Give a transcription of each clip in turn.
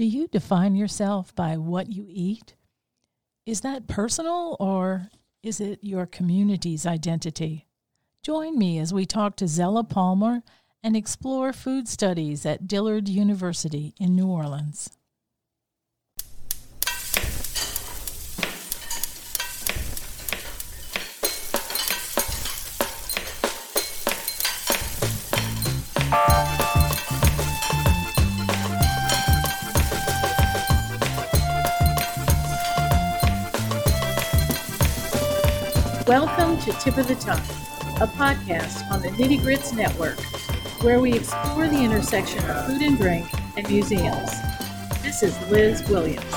Do you define yourself by what you eat? Is that personal or is it your community's identity? Join me as we talk to Zella Palmer and explore food studies at Dillard University in New Orleans. Welcome to Tip of the Tongue, a podcast on the Nitty Grits Network, where we explore the intersection of food and drink and museums. This is Liz Williams.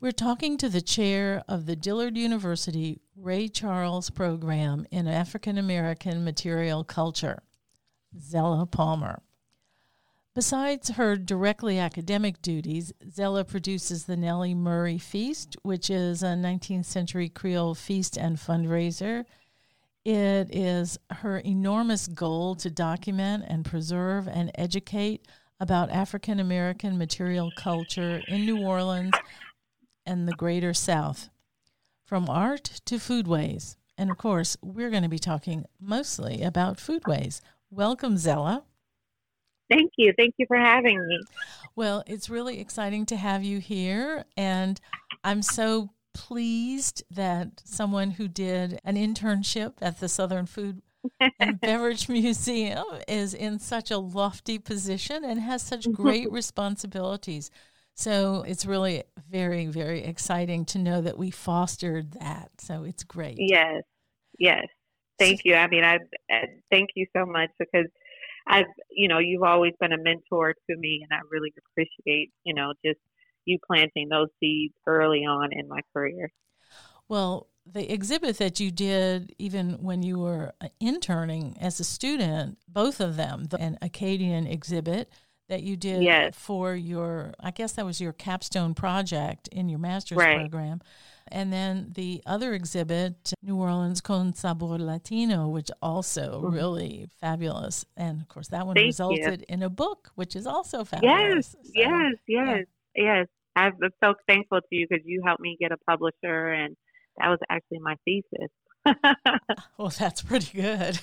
We're talking to the chair of the Dillard University Ray Charles Program in African American Material Culture, Zella Palmer. Besides her directly academic duties, Zella produces the Nellie Murray Feast, which is a 19th century Creole feast and fundraiser. It is her enormous goal to document and preserve and educate about African American material culture in New Orleans and the greater South, from art to foodways. And of course, we're going to be talking mostly about foodways. Welcome, Zella. Thank you. Thank you for having me. Well, it's really exciting to have you here. And I'm so pleased that someone who did an internship at the Southern Food and Beverage Museum is in such a lofty position and has such great responsibilities. So it's really very, very exciting to know that we fostered that. So it's great. Yes, yes. Thank you. I mean, I, I thank you so much because I've, you know, you've always been a mentor to me, and I really appreciate, you know, just you planting those seeds early on in my career. Well, the exhibit that you did, even when you were uh, interning as a student, both of them, the, an Acadian exhibit that you did yes. for your, I guess that was your capstone project in your master's right. program. And then the other exhibit, New Orleans Con Sabor Latino, which also mm-hmm. really fabulous. And of course, that one Thank resulted you. in a book, which is also fabulous. Yes, so, yes, yes, yeah. yes. I'm so thankful to you because you helped me get a publisher, and that was actually my thesis. well, that's pretty good.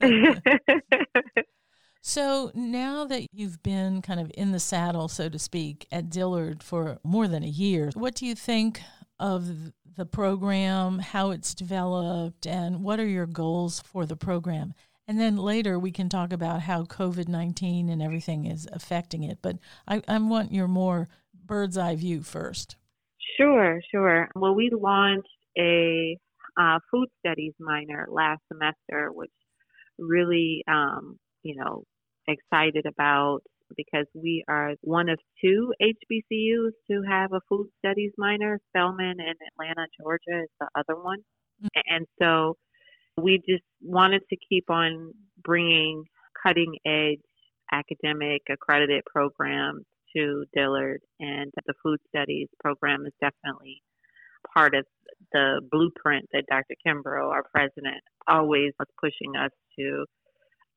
So now that you've been kind of in the saddle, so to speak, at Dillard for more than a year, what do you think of the program, how it's developed, and what are your goals for the program? And then later we can talk about how COVID 19 and everything is affecting it. But I, I want your more bird's eye view first. Sure, sure. Well, we launched a uh, food studies minor last semester, which really, um, you know, excited about because we are one of two HBCUs to have a food studies minor. Spelman in Atlanta, Georgia is the other one. Mm-hmm. And so we just wanted to keep on bringing cutting edge academic accredited programs to Dillard, and the food studies program is definitely part of the blueprint that Dr. Kimbrough, our president, always was pushing us to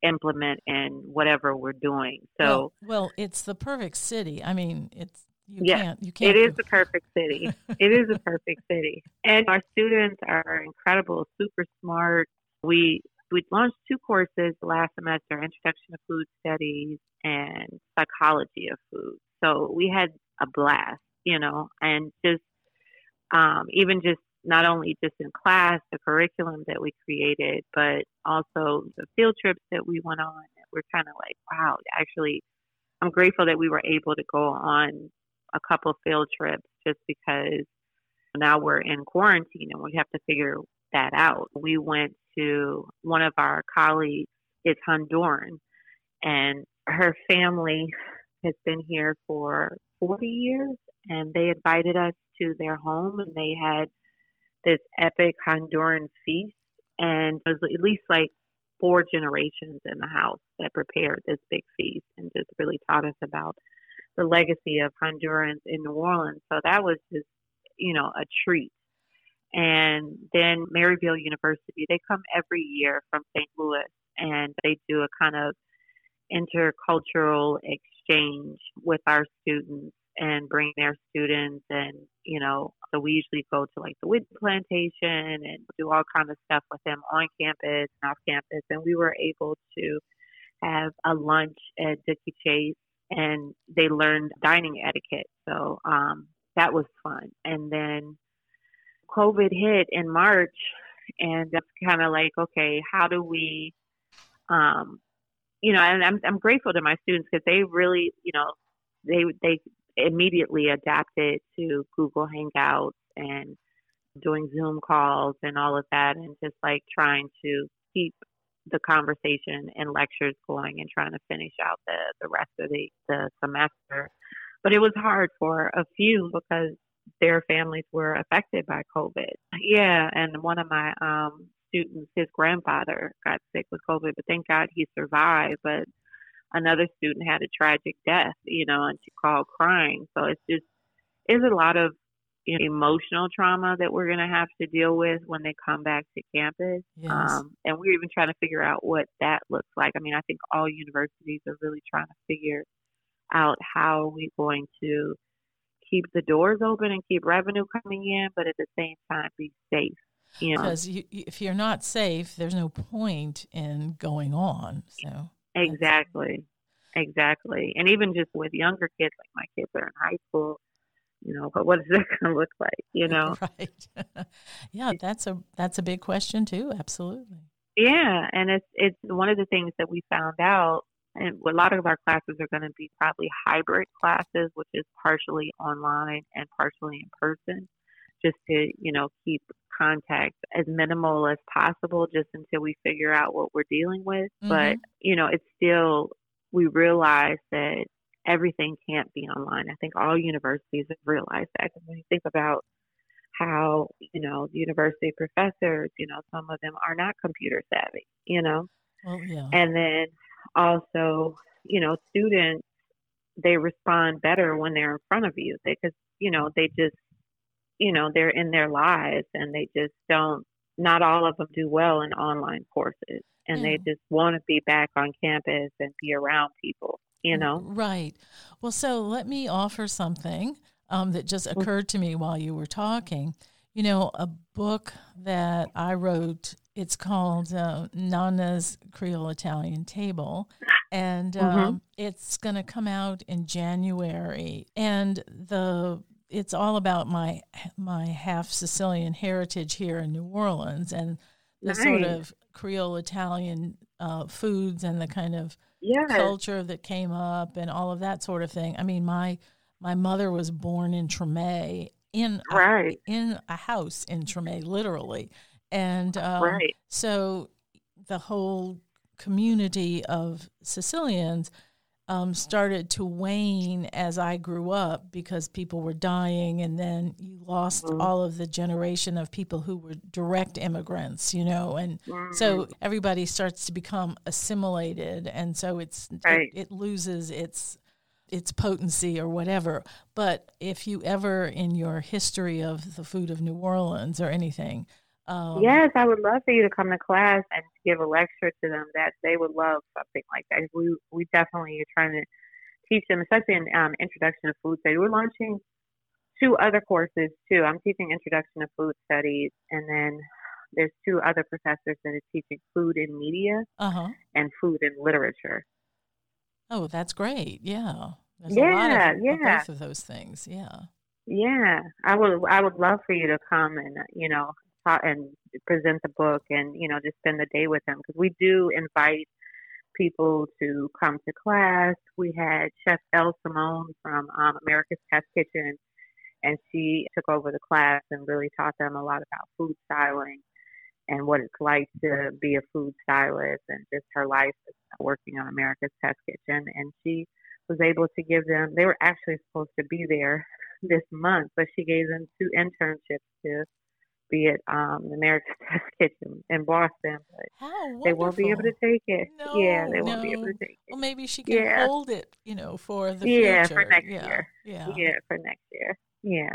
implement in whatever we're doing. So, well, well it's the perfect city. I mean, it's you yeah, can't you can't. It is the perfect city. it is a perfect city, and our students are incredible, super smart. We we launched two courses last semester: Introduction to Food Studies and Psychology of Food. So we had a blast, you know, and just um, even just not only just in class, the curriculum that we created, but also the field trips that we went on. We're kind of like, wow, actually, I'm grateful that we were able to go on a couple field trips just because now we're in quarantine and we have to figure that out. We went to one of our colleagues, is Honduran, and her family has been here for 40 years, and they invited us to their home, and they had this epic Honduran feast, and it was at least like four generations in the house that prepared this big feast and just really taught us about the legacy of Hondurans in New Orleans. So that was just, you know, a treat. And then Maryville University, they come every year from St. Louis and they do a kind of intercultural exchange with our students and bring their students and you know so we usually go to like the wood plantation and do all kind of stuff with them on campus and off campus. And we were able to have a lunch at Dooky Chase and they learned dining etiquette. So um that was fun. And then covid hit in march and that's kind of like okay how do we um you know and i'm i'm grateful to my students because they really you know they they immediately adapted to Google Hangouts and doing Zoom calls and all of that, and just like trying to keep the conversation and lectures going and trying to finish out the, the rest of the, the semester. But it was hard for a few because their families were affected by COVID. Yeah, and one of my um, students, his grandfather got sick with COVID, but thank God he survived. But another student had a tragic death, you know, and she called crying. So it's just, it's a lot of you know, emotional trauma that we're going to have to deal with when they come back to campus. Yes. Um, and we're even trying to figure out what that looks like. I mean, I think all universities are really trying to figure out how we're going to keep the doors open and keep revenue coming in, but at the same time be safe. You know? Because you, if you're not safe, there's no point in going on. So Exactly. Exactly. And even just with younger kids, like my kids are in high school, you know, but what is that going to look like, you know? right. yeah, that's a that's a big question too. Absolutely. Yeah, and it's it's one of the things that we found out and a lot of our classes are going to be probably hybrid classes, which is partially online and partially in person, just to, you know, keep contact as minimal as possible just until we figure out what we're dealing with. Mm-hmm. But, you know, it's still, we realize that everything can't be online. I think all universities have realized that. Because when you think about how, you know, university professors, you know, some of them are not computer savvy, you know? Yeah. And then also, you know, students, they respond better when they're in front of you because, you know, they just, you know, they're in their lives and they just don't, not all of them do well in online courses and they just want to be back on campus and be around people, you know? Right. Well, so let me offer something um, that just Mm-hmm. occurred to me while you were talking. You know, a book that I wrote. It's called uh, Nana's Creole Italian Table, and um, Mhm. it's going to come out in January. And the it's all about my my half Sicilian heritage here in New Orleans and the sort of Creole Italian uh, foods and the kind of Yes. culture that came up and all of that sort of thing. I mean, my my mother was born in Treme in a, Right. in a house in Treme, literally, and um, Right. so the whole community of Sicilians um, started to wane as I grew up because people were dying, and then you lost Mhm. all of the generation of people who were direct immigrants, you know, and so Mhm. everybody starts to become assimilated, and so it's Right. it, it loses its its potency or whatever. But if you ever in your history of the food of New Orleans or anything, um, Yes, I would love for you to come to class and give a lecture to them. That they would love something like that. We we definitely are trying to teach them, especially in um, introduction to food studies. We're launching two other courses too. I'm teaching introduction to food studies, and then there's two other professors that are teaching food in media uh huh. and food in literature. Oh, that's great. Yeah. There's a lot Yeah, of, yeah. both of those things. Yeah. Yeah, I would. I would love for you to come and you know and present the book and you know just spend the day with them because we do invite people to come to class. We had Chef Elle Simone from um, America's Test Kitchen, and she took over the class and really taught them a lot about food styling and what it's like to be a food stylist and just her life working on America's Test Kitchen. And she was able to give them. They were actually supposed to be there this month, but she gave them two internships to be at um, the America's Test Kitchen in Boston. But they won't be able to take it. yeah, No, they won't be able to take it. Well, maybe she can Yeah. hold it, you know, for the Yeah, future. for next yeah. year. Yeah. yeah for next year yeah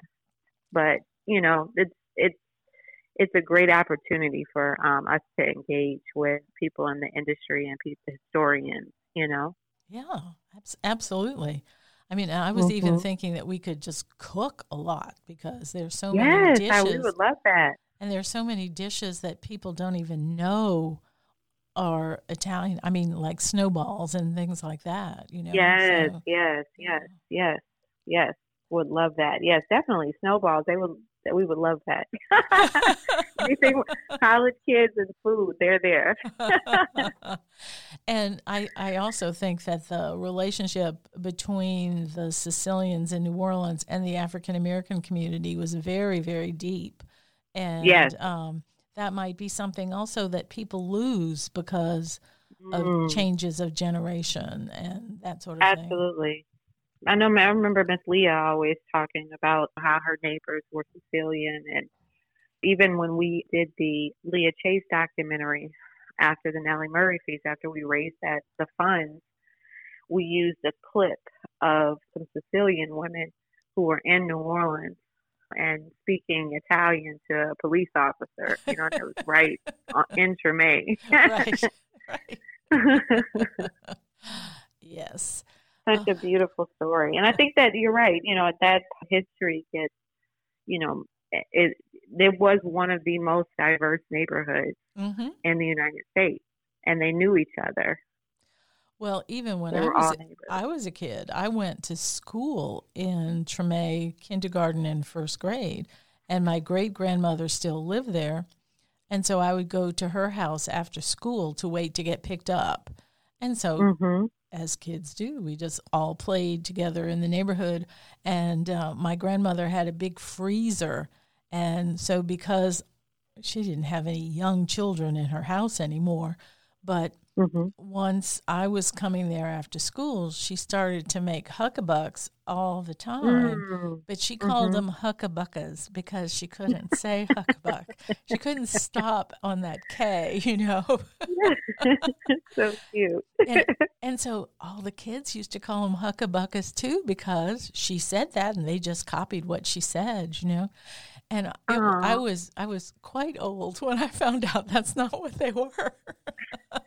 but you know it's it's it's a great opportunity for um us to engage with people in the industry and people historians you know Yeah, absolutely. I mean, I was mm-hmm. even thinking that we could just cook a lot because there's so yes, many dishes. Yes, we would love that. And there's so many dishes that people don't even know are Italian. I mean, like snowballs and things like that. You know. Yes, so, yes, yes, yes, yes. Would love that. Yes, definitely snowballs. They would. That we would love that. Anything college kids and food, they're there. and I, I also think that the relationship between the Sicilians in New Orleans and the African American community was very, very deep. And yes. um, that might be something also that people lose because of mm. changes of generation and that sort of Absolutely. thing. Absolutely. I know. I remember Miss Leah always talking about how her neighbors were Sicilian, and even when we did the Leah Chase documentary after the Nellie Murray feast, after we raised that the funds, we used a clip of some Sicilian women who were in New Orleans and speaking Italian to a police officer. You know, it was right in Treme. right. right. yes. Such a beautiful story. And I think that you're right. You know, that history gets, you know, it, it was one of the most diverse neighborhoods mm-hmm. in the United States, and they knew each other. Well, even when I was I was a kid, I went to school in Treme kindergarten and first grade, and my great grandmother still lived there, and so I would go to her house after school to wait to get picked up, and so. Mm-hmm. As kids do, we just all played together in the neighborhood. And uh, my grandmother had a big freezer. And so, because she didn't have any young children in her house anymore, but Mm-hmm. Once I was coming there after school, she started to make huckabucks all the time, mm. but she called mm-hmm. them huckabuckas because she couldn't say huckabuck. she couldn't stop on that K, you know. so cute. and, and, so all the kids used to call them huckabuckas too because she said that and they just copied what she said, you know and it, I was I was quite old when I found out that's not what they were.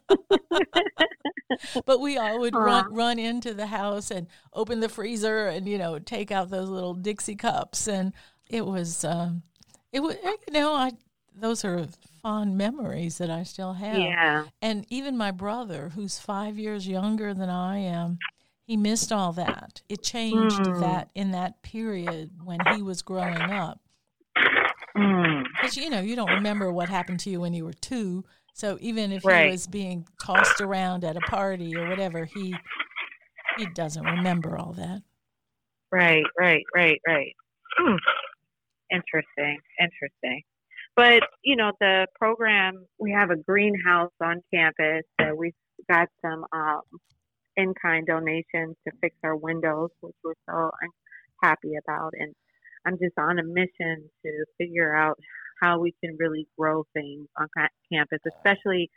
but we all would run run into the house and open the freezer and you know take out those little Dixie cups and it was um, it was you know I those are fond memories that I still have. Yeah. And even my brother, who's five years younger than I am, he missed all that. It changed mm. that in that period when he was growing up. Mm. Because you know you don't remember what happened to you when you were two. So even if right. he was being tossed around at a party or whatever, he he doesn't remember all that. Right, right, right, right. Hmm. Interesting, interesting. But you know, the program we have a greenhouse on campus that we got some um, in-kind donations to fix our windows, which we're so happy about, and I'm just on a mission to figure out how we can really grow things on campus, especially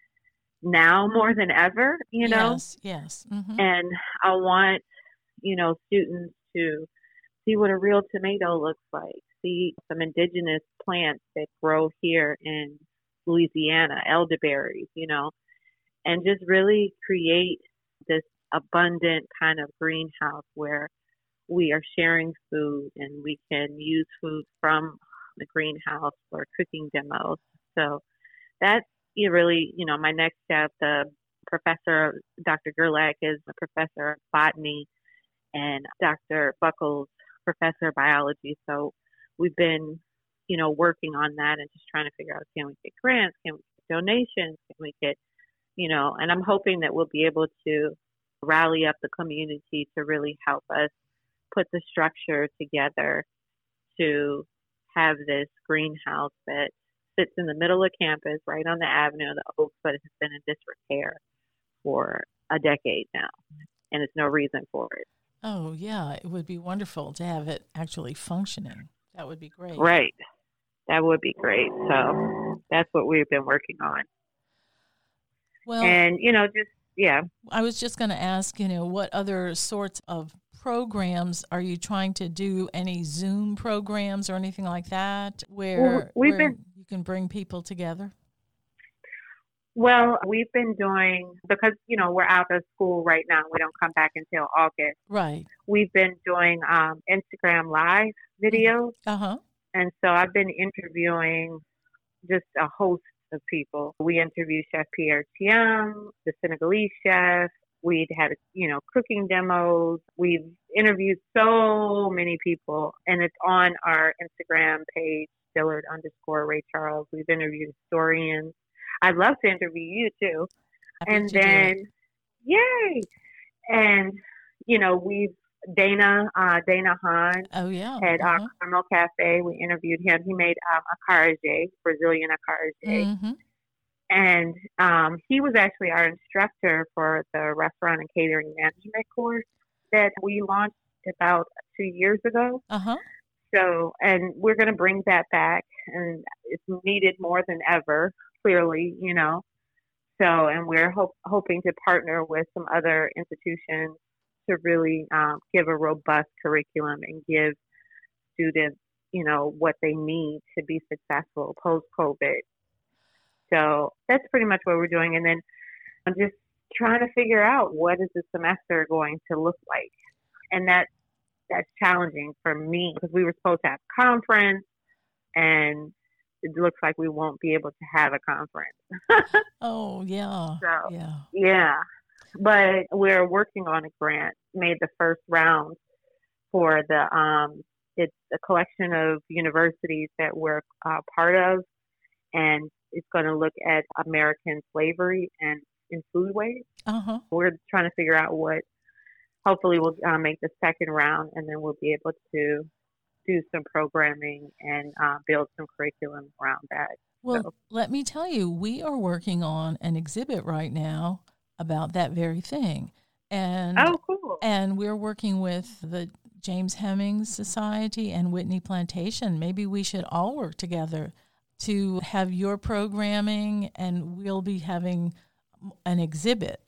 now more than ever, you know? Yes, yes. Mm-hmm. And I want, you know, students to see what a real tomato looks like, see some indigenous plants that grow here in Louisiana, elderberries, you know, and just really create this abundant kind of greenhouse where we are sharing food and we can use food from the greenhouse for cooking demos. So that's really, you know, my next step. The professor, Dr. Gerlach, is a professor of botany, and Dr. Buckles, professor of biology. So we've been, you know, working on that and just trying to figure out can we get grants, can we get donations, can we get, you know, and I'm hoping that we'll be able to rally up the community to really help us put the structure together to have this greenhouse that sits in the middle of campus, right on the avenue of the Oaks, but it has been in disrepair for a decade now, and there's no reason for it. Oh, yeah, it would be wonderful to have it actually functioning. That would be great. Right. That would be great. So that's what we've been working on. Well, and, you know, just, yeah. I was just going to ask, you know, what other sorts of programs are you trying to do any zoom programs or anything like that where, well, where been, you can bring people together Well, we've been doing because you know we're out of school right now. We don't come back until August. Right. We've been doing um, Instagram live videos, Uh huh. and so I've been interviewing just a host of people. We interview Chef Pierre Thiam, the Senegalese chef. We'd had you know cooking demos. We've interviewed so many people, and it's on our Instagram page, Dillard underscore Ray Charles. We've interviewed historians. I'd love to interview you too. And do then, yay! And you know, we've Dana uh, Dana Honn Oh yeah. at uh uh, Carmo Cafe. We interviewed him. He made um, acarajé, Brazilian acarajé, hmm and um, he was actually our instructor for the restaurant and catering management course that we launched about two years ago. Uh huh. So, and we're going to bring that back, and it's needed more than ever. Clearly, you know. So, and we're hope, hoping to partner with some other institutions to really um, give a robust curriculum and give students, you know, what they need to be successful post COVID. So that's pretty much what we're doing, and then I'm just trying to figure out what is the semester going to look like, and that that's challenging for me because we were supposed to have a conference, and it looks like we won't be able to have a conference. Oh yeah. So Yeah. yeah, but we're working on a grant. Made the first round for the um, it's a collection of universities that we're uh, part of, and it's going to look at American slavery and in foodways. Uh huh. We're trying to figure out what. Hopefully, we'll uh, make the second round, and then we'll be able to do some programming and uh, build some curriculum around that. Well, So- let me tell you, we are working on an exhibit right now about that very thing, and Oh, cool! and we're working with the James Hemings Society and Whitney Plantation. Maybe we should all work together to have your programming, and we'll be having an exhibit,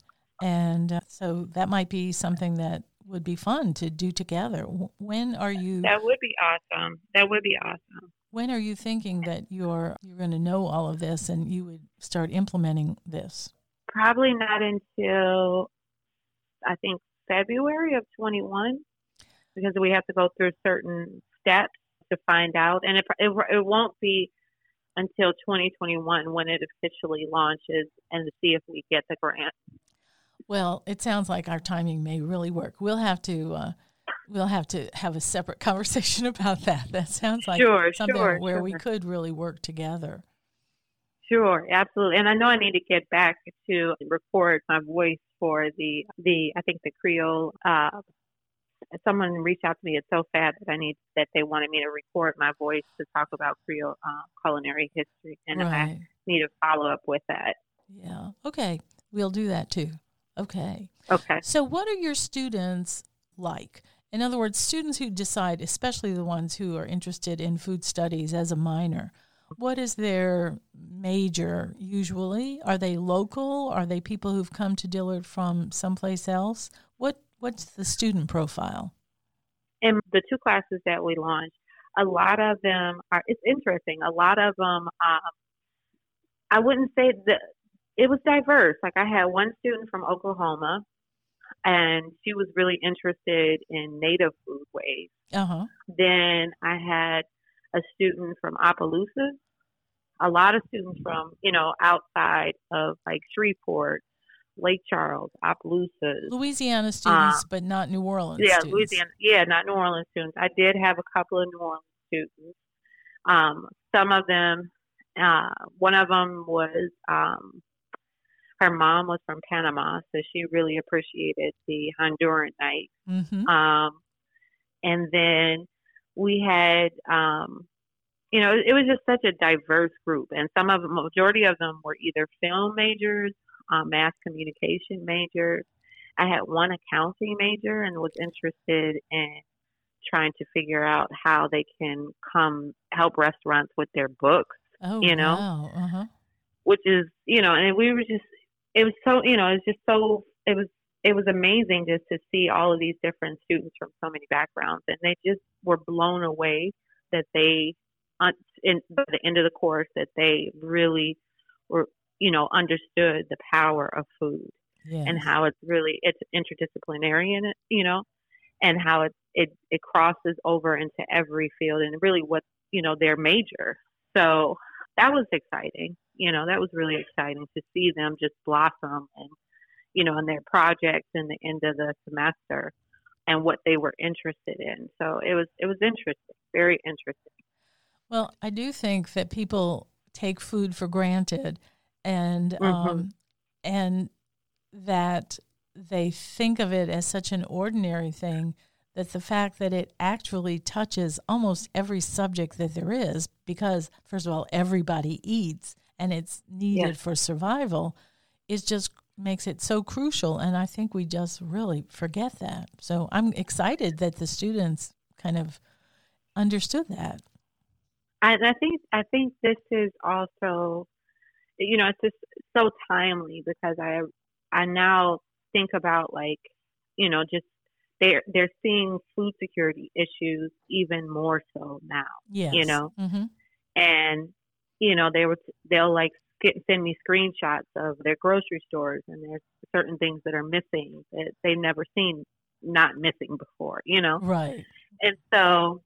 and uh, so that might be something that would be fun to do together. When are you? That would be awesome. That would be awesome. When are you thinking that you're you're going to know all of this and you would start implementing this? Probably not until I think February of 21 because we have to go through certain steps to find out, and it it, it won't be until 2021 when it officially launches and to see if we get the grant. Well, it sounds like our timing may really work. We'll have to uh, we'll have to have a separate conversation about that. That sounds like Sure, something sure, where we could really work together. Sure, absolutely. And I know I need to get back to record my voice for the the I think the Creole. Uh, someone reached out to me. It's so sad that I need that they wanted me to record my voice to talk about Creole uh, culinary history, and I need to follow up with that. Yeah. Okay. We'll do that too. Okay. Okay. So, what are your students like? In other words, students who decide, especially the ones who are interested in food studies as a minor, what is their major usually? Are they local? Are they people who've come to Dillard from someplace else? What What's the student profile? in the two classes that we launched, a lot of them are. It's interesting. A lot of them. Um, I wouldn't say that it was diverse. Like I had one student from Oklahoma, and she was really interested in native foodways. Uh huh. Then I had a student from Opelousas. A lot of students from you know outside of like Shreveport, Lake Charles, Opelousas. Louisiana students, but not New Orleans Yeah, students. Louisiana. Yeah, not New Orleans students. I did have a couple of New Orleans students. Um, some of them, uh, one of them was um, her mom was from Panama, so she really appreciated the Honduran night. Mm-hmm. Um, and then we had, um, you know, it was just such a diverse group, and some of the majority of them were either film majors, uh, mass communication majors. I had one accounting major and was interested in trying to figure out how they can come help restaurants with their books, Oh, you know, wow. Uh-huh. which is, you know, and we were just, it was so, you know, it's just so, it was, it was amazing just to see all of these different students from so many backgrounds, and they just were blown away that they, on- in by the end of the course, that they really were you know, understood the power of food Yes. and how it's really it's interdisciplinary in it, you know, and how it it it crosses over into every field and really what you know their major. So that was exciting. You know, that was really exciting to see them just blossom and you know, in their projects in the end of the semester and what they were interested in. So it was it was interesting, very interesting. Well, I do think that people take food for granted, and Mm-hmm. um, and that they think of it as such an ordinary thing that the fact that it actually touches almost every subject that there is, because first of all, everybody eats and it's needed Yes. for survival, is just makes it so crucial. And I think we just really forget that. So I'm excited that the students kind of understood that. I, I think I think this is also, you know, it's just so timely because I I now think about like, you know, just they're they're seeing food security issues even more so now, Yes. you know, hmm and you know they were they'll like get, send me screenshots of their grocery stores and there's certain things that are missing that they've never seen not missing before, you know, Right. and so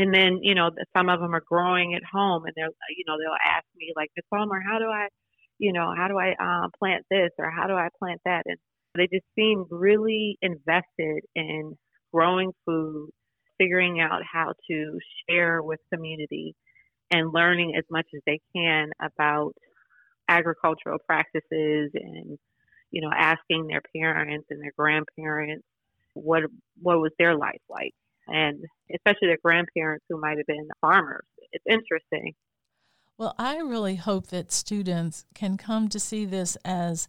and then you know some of them are growing at home and they're you know they'll ask me like Ms. Palmer how do I you know how do I uh, plant this or how do I plant that and they just seem really invested in growing food figuring out how to share with community and learning as much as they can about agricultural practices and you know asking their parents and their grandparents what what was their life like and especially their grandparents who might have been farmers. It's interesting. Well, I really hope that students can come to see this as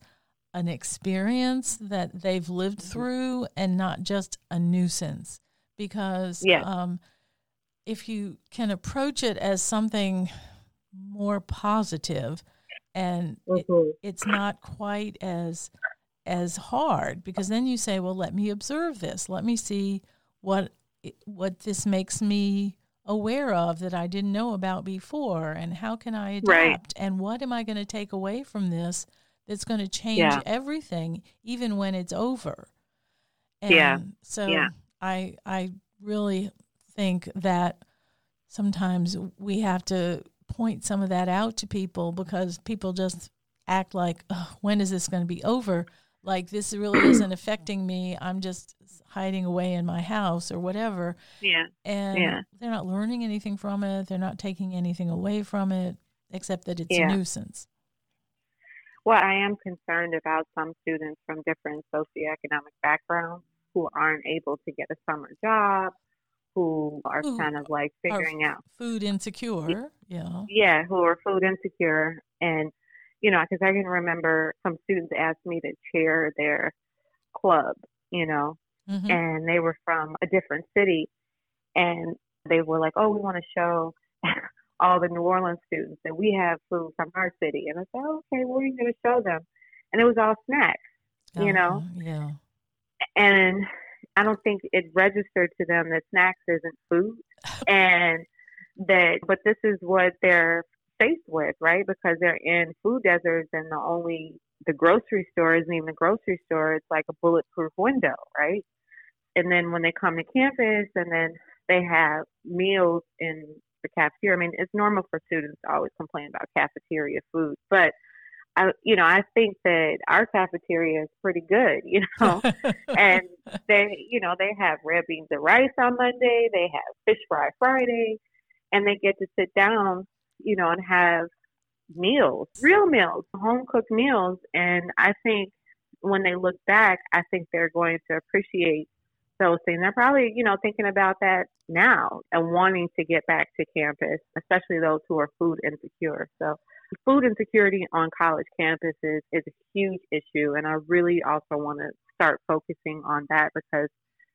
an experience that they've lived Mm-hmm. through and not just a nuisance. Because um, if you can approach it as something more positive and it, it's not quite as as hard because then you say well let me observe this. Let me see what what this makes me aware of that I didn't know about before and how can I adapt Right. and what am I going to take away from this that's going to change Yeah. everything even when it's over and Yeah. so Yeah. I I really think that sometimes we have to point some of that out to people because people just act like, "Ugh, when is this going to be over? Like this really isn't affecting me. I'm just hiding away in my house or whatever. yeah And Yeah. they're not learning anything from it. They're not taking anything away from it except that it's Yeah. a nuisance. well i am concerned about some students from different socioeconomic backgrounds who aren't able to get a summer job who are Who kind of like figuring out Food insecure. Yeah. yeah, who are food insecure. And, you know, because I can remember some students asked me to chair their club, you know, hmm and they were from a different city. And they were like, oh, we want to show all the New Orleans students that we have food from our city. And I said, oh, okay, what are you going to show them? And it was all snacks, you know? Yeah. and I don't think it registered to them that snacks isn't food, and that but this is what they're faced with, right? Because they're in food deserts, and the only the grocery store isn't even a grocery store; it's like a bulletproof window, right? And then when they come to campus, and then they have meals in the cafeteria. I mean, it's normal for students to always complain about cafeteria food, but I, you know, I think that our cafeteria is pretty good, you know and they you know they have red beans and rice on monday they have fish fry friday and they get to sit down you know and have meals real meals home cooked meals. And i think when they look back i think they're going to appreciate those things. They're probably you know thinking about that now and wanting to get back to campus especially those who are food insecure. So food insecurity on college campuses is a huge issue and i really also want to start focusing on that because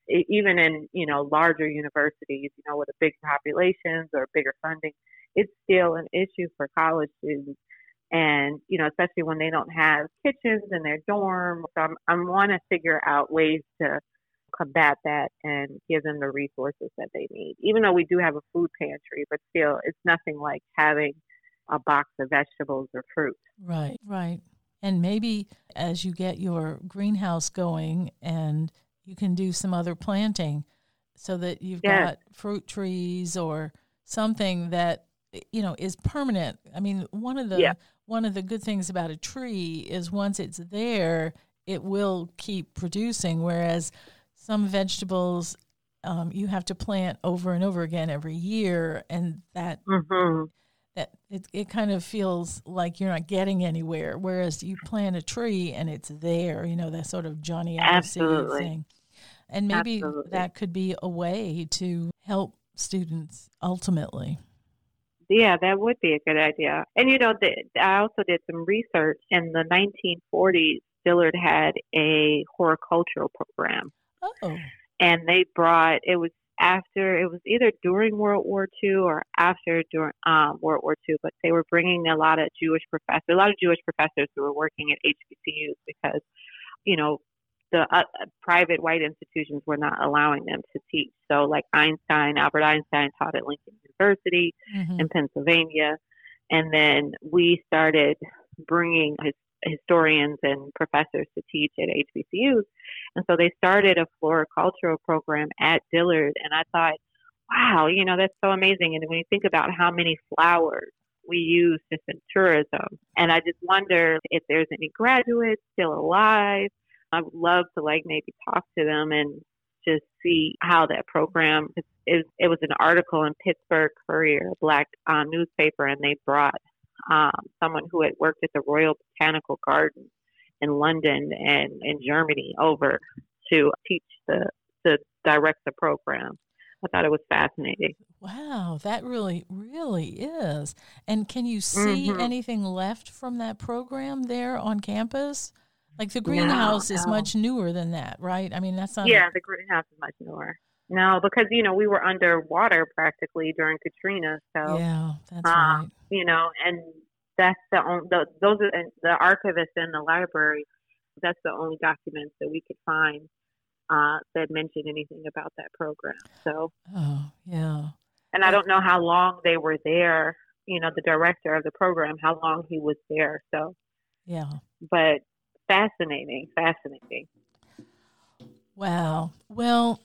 even in you know larger universities you know with a big populations or bigger funding it's still an issue for college students and you know especially when they don't have kitchens in their dorm so i'm i want to figure out ways to combat that and give them the resources that they need even though we do have a food pantry but still it's nothing like having a box of vegetables or fruit. Right, right. And maybe as you get your greenhouse going and you can do some other planting so that you've Yes. got fruit trees or something that you know is permanent. I mean, one of the Yeah. one of the good things about a tree is once it's there, it will keep producing whereas some vegetables um, you have to plant over and over again every year and that hmm that it, it kind of feels like you're not getting anywhere whereas you plant a tree and it's there you know that sort of johnny Appleseed Absolutely. thing and maybe Absolutely. that could be a way to help students ultimately Yeah, that would be a good idea. And you know, the, I also did some research. In the 1940s, Dillard had a horticultural program, oh and they brought it was after it was either during World War II or after during um, World War II, but they were bringing a lot of Jewish professors, a lot of Jewish professors who were working at HBCUs because, you know, the uh, private white institutions were not allowing them to teach. So, like Einstein, Albert Einstein taught at Lincoln University mhm. in Pennsylvania. And then we started bringing his, historians and professors to teach at HBCUs. And so they started a floricultural program at Dillard. And I thought, wow, you know, that's so amazing. And when you think about how many flowers we use just in tourism, and I just wonder if there's any graduates still alive. I would love to like maybe talk to them and just see how that program it, it, it was an article in Pittsburgh Courier, a black um, newspaper, and they brought um, someone who had worked at the Royal Botanical Garden in London and in Germany over to teach the to direct the program. I thought it was fascinating. wow that really really is and can you see Mhm. anything left from that program there on campus like the greenhouse is no. much newer than that right i mean that's not Yeah, the greenhouse is much newer. No, because you know we were underwater practically during Katrina, so yeah that's Uh, right you know, and that's the only the, those are and the archivist in the library. That's the only documents that we could find uh, that mentioned anything about that program. So, oh yeah and I don't know how long they were there. You know, the director of the program, how long he was there. So, yeah but fascinating, fascinating. Wow. Well,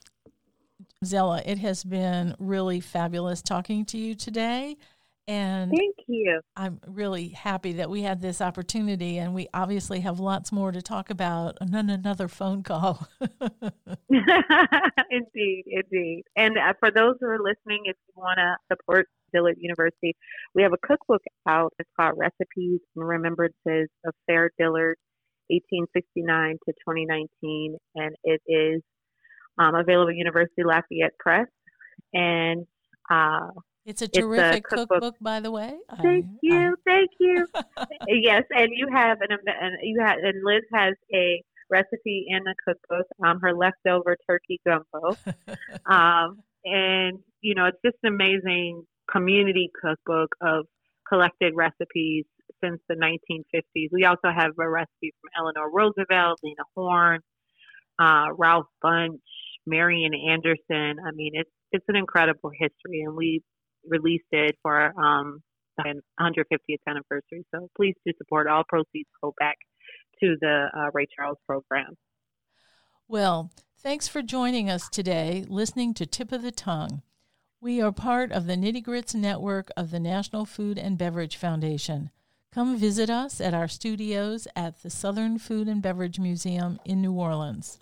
Zella, it has been really fabulous talking to you today. And Thank you. I'm really happy that we had this opportunity, and we obviously have lots more to talk about on another phone call. indeed, indeed. And uh, for those who are listening, if you want to support Dillard University, we have a cookbook out. It's called Recipes and Remembrances of Fair Dillard, 1869 to 2019, and it is um, available at University Lafayette Press. And uh, it's a a terrific cookbook. cookbook, by the way. Thank I- you, thank you. yes, and you have an and you have and Liz has a recipe in the cookbook. Um, her leftover turkey gumbo. um, and you know, it's just an amazing community cookbook of collected recipes since the 1950s. We also have a recipe from Eleanor Roosevelt, Lena Horne, uh, Ralph Bunche, Marian Anderson. I mean, it's it's an incredible history, and we released it for um, the 150th anniversary. So please do support. All proceeds go back to the uh, Ray Charles program. Well, thanks for joining us today, listening to Tip of the Tongue. We are part of the Nitty Grits Network of the National Food and Beverage Foundation. Come visit us at our studios at the Southern Food and Beverage Museum in New Orleans.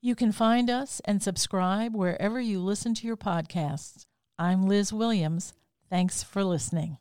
You can find us and subscribe wherever you listen to your podcasts. I'm Liz Williams. Thanks for listening.